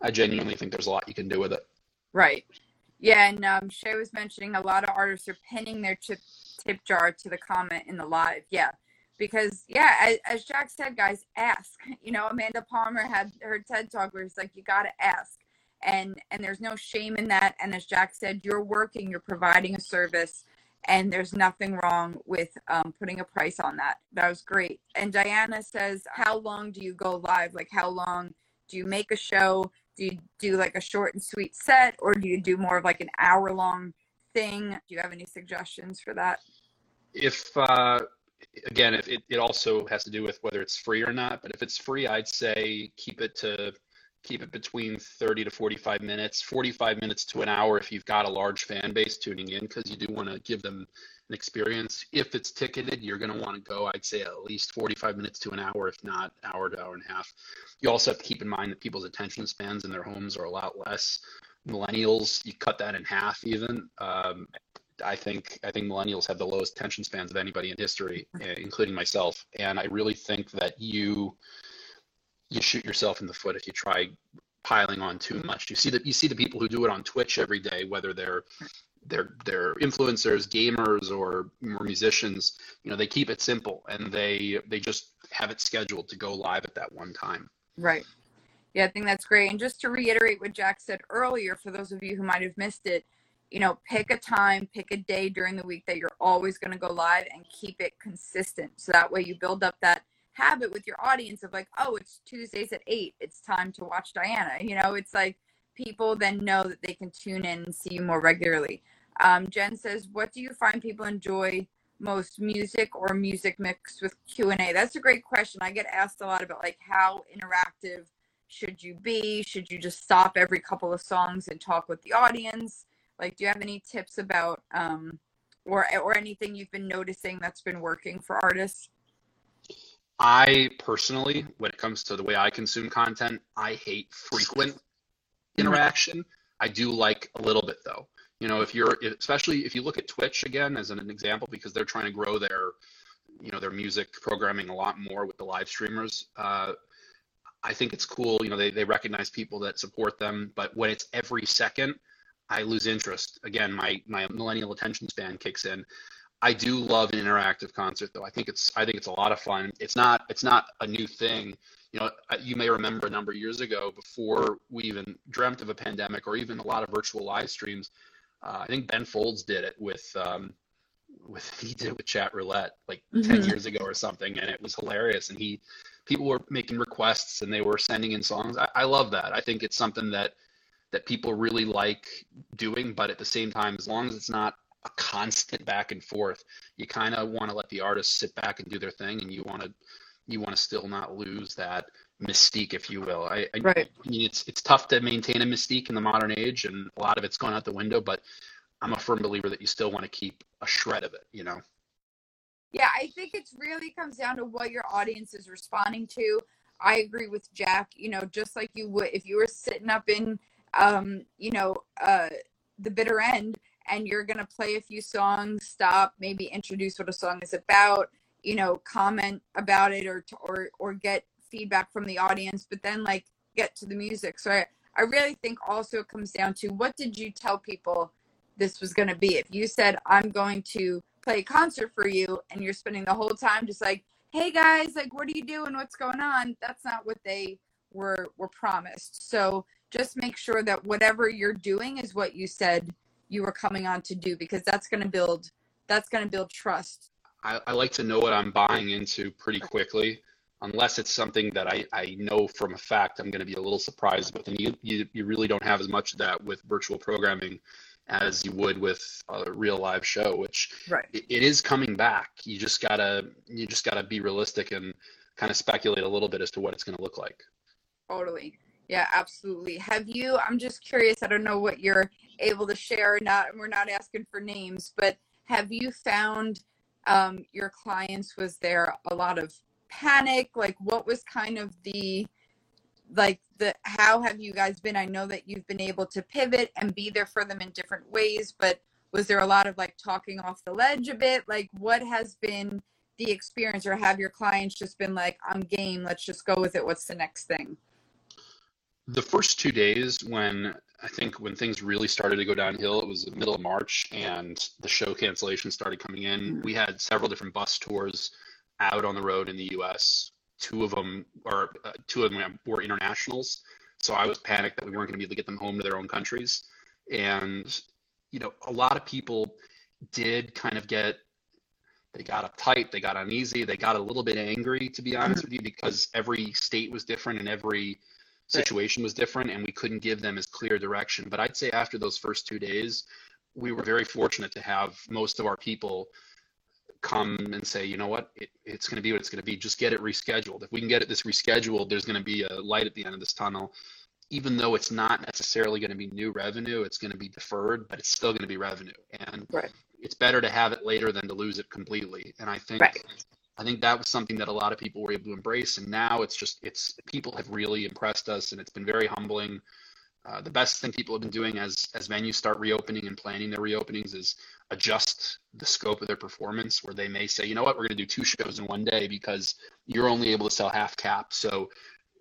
I genuinely think there's a lot you can do with it. Right. Yeah, and um, Shay was mentioning a lot of artists are pinning their tip tip jar to the comment in the live. Yeah, because yeah, as, as Jack said, guys, ask. You know, Amanda Palmer had her TED talk where it's like you got to ask, and and there's no shame in that. And as Jack said, you're working, you're providing a service, and there's nothing wrong with um, putting a price on that. That was great. And Diana says, How long do you go live? Like, how long do you make a show? Do you do like a short and sweet set, or do you do more of like an hour long thing? Do you have any suggestions for that? If, uh, again, if it, it also has to do with whether it's free or not, but if it's free, I'd say keep it to keep it between 30 to 45 minutes 45 minutes to an hour if you've got a large fan base tuning in because you do want to give them an experience. If it's ticketed you're going to want to go i'd say at least 45 minutes to an hour if not hour to hour and a half. You also have to keep in mind that people's attention spans in their homes are a lot less. Millennials you cut that in half even. Um, I think I think millennials have the lowest attention spans of anybody in history, including myself. And I really think that you you shoot yourself in the foot if you try piling on too much. You see that you see the people who do it on Twitch every day, whether they're they're they're influencers, gamers, or, musicians. You know, they keep it simple and they they just have it scheduled to go live at that one time. Right. Yeah, I think that's great. And just to reiterate what Jack said earlier, for those of you who might have missed it, you know, pick a time, pick a day during the week that you're always going to go live and keep it consistent. So that way you build up that habit with your audience of like, oh, it's Tuesdays at eight. It's time to watch Diana. You know, it's like people then know that they can tune in and see you more regularly. Um, Jen says, what do you find people enjoy most, music or music mixed with Q and A? That's a great question. I get asked a lot about like how interactive should you be? Should you just stop every couple of songs and talk with the audience? Like, do you have any tips about um, or or anything you've been noticing that's been working for artists? I personally, when it comes to the way I consume content, I hate frequent interaction. I do like a little bit though. You know, if you're, especially if you look at Twitch again as an example, because they're trying to grow their, you know, their music programming a lot more with the live streamers. Uh, I think it's cool. You know, they, they recognize people that support them, but when it's every second, I lose interest. Again, my my millennial attention span kicks in. I do love an interactive concert though. I think it's I think it's a lot of fun. It's not it's not a new thing. You know, you may remember a number of years ago before we even dreamt of a pandemic or even a lot of virtual live streams. Uh, I think Ben Folds did it with um, with he did it with Chatroulette like mm-hmm. 10 years ago or something and it was hilarious and he people were making requests and they were sending in songs I, I, love that i think it's something that that people really like doing but at the same time as long as it's not a constant back and forth. You kind of want to let the artists sit back and do their thing, and you want to you want to still not lose that mystique, if you will. I, I, right. I mean, it's it's tough to maintain a mystique in the modern age, and a lot of it's gone out the window. But I'm a firm believer that you still want to keep a shred of it. You know. Yeah, I think it really comes down to what your audience is responding to. I agree with Jack. You know, just like you would if you were sitting up in, um, you know, uh, the bitter end and you're going to play a few songs, stop, maybe introduce what a song is about, you know, comment about it or or or get feedback from the audience, but then like get to the music. So I, I really think also it comes down to what did you tell people this was going to be? If you said I'm going to play a concert for you and you're spending the whole time just like, "Hey guys, like what are you doing? What's going on?" That's not what they were were promised. So just make sure that whatever you're doing is what you said you were coming on to do because that's going to build that's going to build trust. I, I, like to know what i'm buying into pretty quickly. Unless it's something that i, I know from a fact i'm going to be a little surprised with and you, you, you really don't have as much of that with virtual programming as you would with a real live show which right. it, it is coming back. You just gotta you just gotta be realistic and kind of speculate a little bit as to what it's going to look like. Totally yeah, absolutely. Have you, I'm just curious, I don't know what you're able to share or not, and we're not asking for names, but have you found um, your clients, was there a lot of panic? Like, what was kind of the, like, the, how have you guys been? I know that you've been able to pivot and be there for them in different ways, but was there a lot of like talking off the ledge a bit? Like, what has been the experience, or have your clients just been like, I'm game, let's just go with it? What's the next thing? The first two days when I think when things really started to go downhill, it was the middle of March and the show cancellations started coming in. Mm-hmm. We had several different bus tours out on the road in the U.S. Two of them, or uh, two of them, were internationals. So I was panicked that we weren't going to be able to get them home to their own countries. And you know, a lot of people, did kind of get they got uptight, they got uneasy, they got a little bit angry, to be honest with you, because every state was different and every situation was different, and we couldn't give them as clear direction. But I'd say after those first two days, we were very fortunate to have most of our people come and say, you know what, it, it's going to be what it's going to be. Just get it rescheduled. If we can get it this rescheduled, there's going to be a light at the end of this tunnel. Even though it's not necessarily going to be new revenue, it's going to be deferred, but it's still going to be revenue. And Right. it's better to have it later than to lose it completely. And I think Right. I think that was something that a lot of people were able to embrace. And now it's just it's people have really impressed us, and it's been very humbling. Uh, the best thing people have been doing as as venues start reopening and planning their reopenings is adjust the scope of their performance, where they may say, you know what, we're going to do two shows in one day because you're only able to sell half cap, so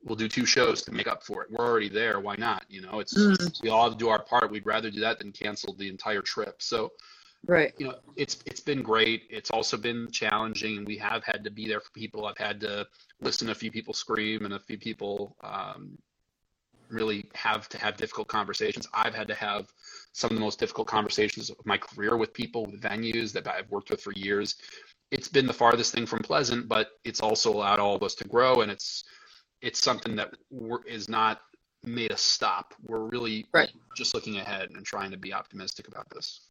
we'll do two shows to make up for it. We're already there, why not? You know, it's we all have to do our part. We'd rather do that than cancel the entire trip. So Right. you know it's it's been great. It's also been challenging. We have had to be there for people. I've had to listen to a few people scream and a few people um, really have to have difficult conversations. I've had to have some of the most difficult conversations of my career with people with venues that i've worked with for years. It's been the farthest thing from pleasant but it's also allowed all of us to grow and it's it's something that is not made us stop. We're really Right. just looking ahead and trying to be optimistic about this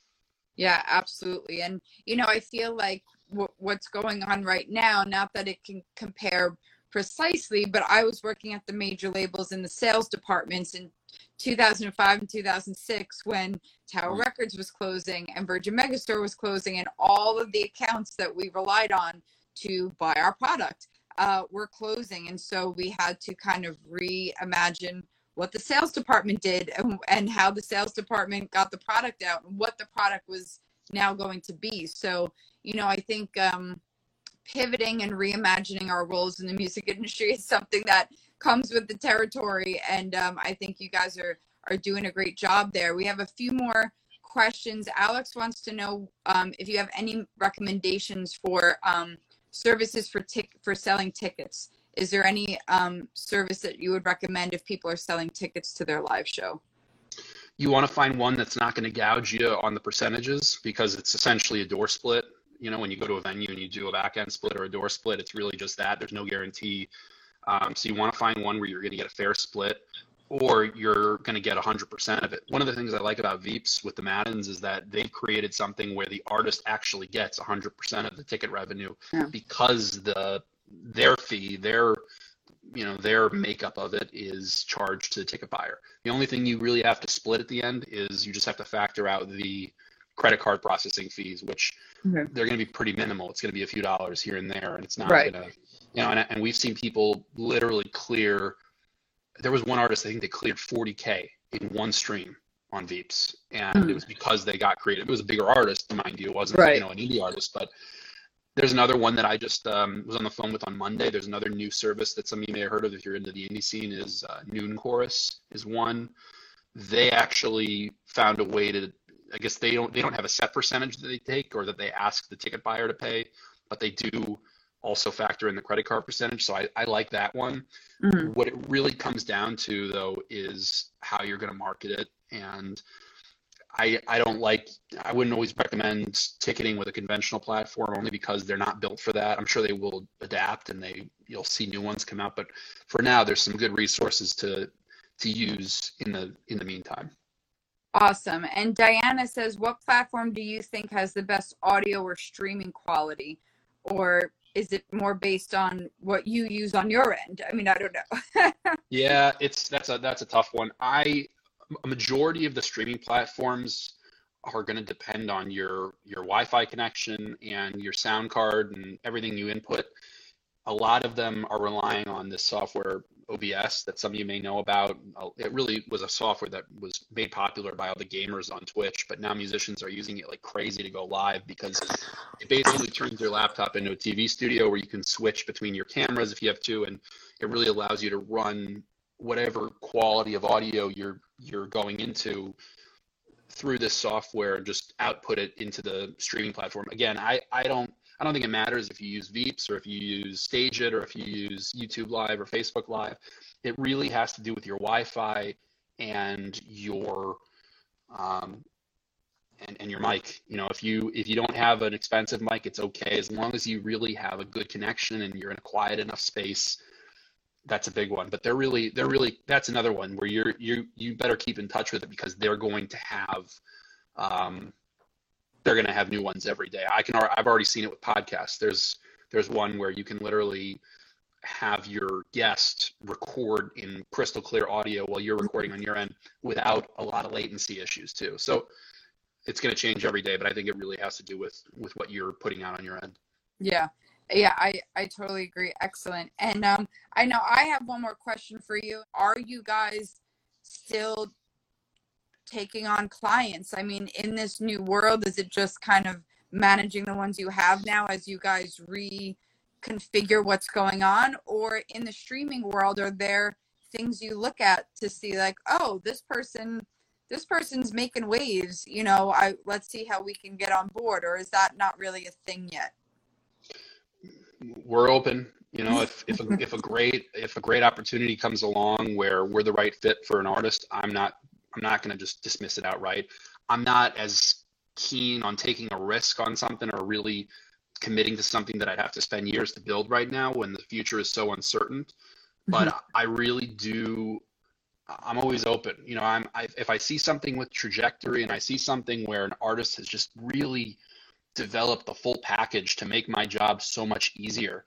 Yeah, absolutely. And, you know, I feel like w- what's going on right now, not that it can compare precisely, but I was working at the major labels in the sales departments in 2005 and 2006 when Tower Mm. Records was closing and Virgin Megastore was closing, and all of the accounts that we relied on to buy our product uh, were closing. And so we had to kind of reimagine what the sales department did and, and how the sales department got the product out and what the product was now going to be. So, you know, I think um, pivoting and reimagining our roles in the music industry is something that comes with the territory. And um, I think you guys are, are doing a great job there. We have a few more questions. Alex wants to know um, if you have any recommendations for um, services for tic- for selling tickets. Is there any um, service that you would recommend if people are selling tickets to their live show? you want to find one that's not going to gouge you on the percentages because it's essentially a door split. You know, when you go to a venue and you do a back end split or a door split, it's really just that. There's no guarantee. Um, so you want to find one where you're going to get a fair split or you're going to get 100% of it. One of the things I like about Veeps with the Maddens is that they've created something where the artist actually gets 100% of the ticket revenue Yeah. because the their fee, their you know their makeup of it is charged to the ticket buyer. The only thing you really have to split at the end is you just have to factor out the credit card processing fees, which Okay. they're going to be pretty minimal. It's going to be a few dollars here and there, and it's not Right. going to, you know. And, and we've seen people literally clear. There was one artist I think they cleared 40k in one stream on Veeps, and Hmm. it was because they got creative. It was a bigger artist, mind you. It wasn't Right. you know an indie artist, but there's another one that I just um, was on the phone with on Monday. There's another new service that some of you may have heard of if you're into the indie scene. Is uh, Noon Chorus is one. They actually found a way to. I guess they don't they don't have a set percentage that they take or that they ask the ticket buyer to pay, but they do also factor in the credit card percentage. So I, I like that one. Mhm. What it really comes down to though is how you're going to market it and I, I don't like I wouldn't always recommend ticketing with a conventional platform only because they're not built for that. I'm sure they will adapt and they you'll see new ones come out, but for now there's some good resources to to use in the in the meantime. Awesome. And Diana says, what platform do you think has the best audio or streaming quality? Or is it more based on what you use on your end? I mean, I don't know. Yeah, it's that's a that's a tough one. I a majority of the streaming platforms are going to depend on your your Wi-Fi connection and your sound card and everything you input. A lot of them are relying on this software OBS that some of you may know about. Uh, It really was a software that was made popular by all the gamers on Twitch, but now musicians are using it like crazy to go live because it basically turns your laptop into a TV studio where you can switch between your cameras if you have to, and it really allows you to run whatever quality of audio you're you're going into through this software and just output it into the streaming platform. Again, I, I don't I don't think it matters if you use Veeps or if you use StageIt or if you use YouTube Live or Facebook Live. It really has to do with your Wi-Fi and your um, and, and your mic. You know, if you if you don't have an expensive mic, it's okay as long as you really have a good connection and you're in a quiet enough space. That's a big one. But they're really they're really that's another one where you're you you better keep in touch with it because they're going to have um, they're going to have new ones every day. I can I've already seen it with podcasts. There's there's one where you can literally have your guest record in crystal clear audio while you're recording on your end without a lot of latency issues too. So it's going to change every day, but I think it really has to do with with what you're putting out on your end. Yeah. Yeah, I, I totally agree. Excellent. And um, I know I have one more question for you. Are you guys still taking on clients? I mean, in this new world, is it just kind of managing the ones you have now as you guys reconfigure what's going on? Or in the streaming world, are there things you look at to see like, oh, this person this person's making waves you know i let's see how we can get on board or is that not really a thing yet we're open you know if if a, if a great if a great opportunity comes along where we're the right fit for an artist i'm not i'm not going to just dismiss it outright i'm not as keen on taking a risk on something or really committing to something that i'd have to spend years to build right now when the future is so uncertain but mm-hmm. i really do I'm always open. You know, I'm I, if I see something with trajectory and I see something where an artist has just really developed the full package to make my job so much easier.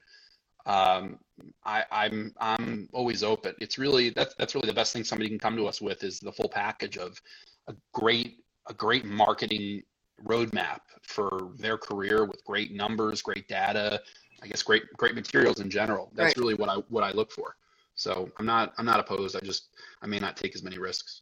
Um, I, I'm I'm always open. It's really that's that's really the best thing somebody can come to us with is the full package of a great a great marketing roadmap for their career with great numbers, great data, I guess great great materials in general. That's right. really what I what I look for. So I'm not I'm not opposed. I just I may not take as many risks.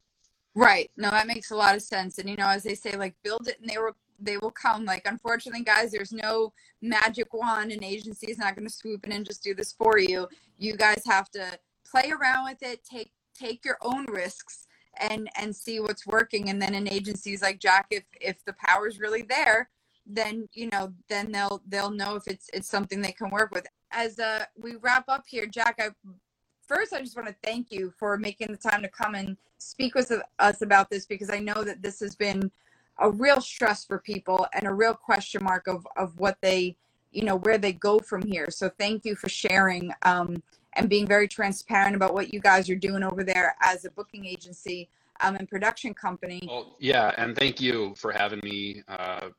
Right. No, that makes a lot of sense. And you know, as they say, like build it and they will they will come. Like unfortunately, guys, there's no magic wand and agency is not gonna swoop in and just do this for you. You guys have to play around with it, take take your own risks and and see what's working. And then in agencies like Jack, if if the power's really there, then you know, then they'll they'll know if it's it's something they can work with. As uh we wrap up here, Jack, I first, I just want to thank you for making the time to come and speak with us about this because I know that this has been a real stress for people and a real question mark of, of what they, you know, where they go from here. So thank you for sharing um, and being very transparent about what you guys are doing over there as a booking agency um, and production company. Well, yeah, and thank you for having me uh,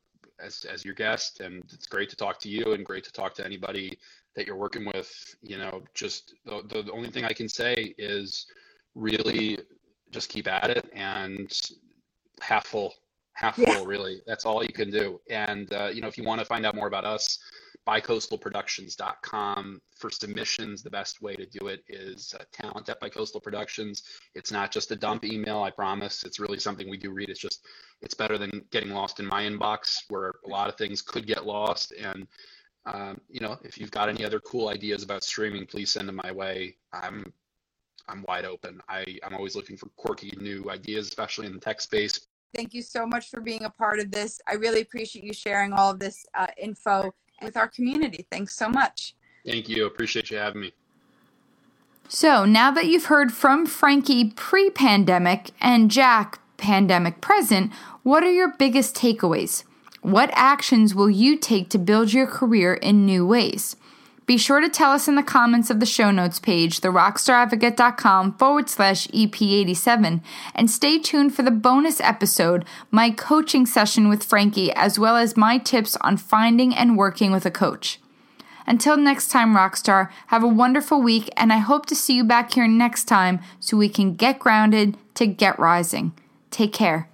as, as your guest. And it's great to talk to you and great to talk to anybody that you're working with, you know, just the, the, the only thing I can say is really just keep at it and half full, half yeah. full, really. That's all you can do. And, uh, you know, if you want to find out more about us, bicoastalproductions.com for submissions. The best way to do it is uh, talent at bicoastal productions. It's not just a dump email, I promise. It's really something we do read. It's just, it's better than getting lost in my inbox where a lot of things could get lost. And um, you know, if you've got any other cool ideas about streaming, please send them my way. I'm I'm wide open. I, I'm always looking for quirky new ideas, especially in the tech space. Thank you so much for being a part of this. I really appreciate you sharing all of this uh, info with our community. Thanks so much. Thank you. Appreciate you having me. So, now that you've heard from Frankie pre pandemic and Jack pandemic present, what are your biggest takeaways? What actions will you take to build your career in new ways? Be sure to tell us in the comments of the show notes page, therockstaradvocate.com forward slash EP87, and stay tuned for the bonus episode, my coaching session with Frankie, as well as my tips on finding and working with a coach. Until next time, Rockstar, have a wonderful week, and I hope to see you back here next time so we can get grounded to get rising. Take care.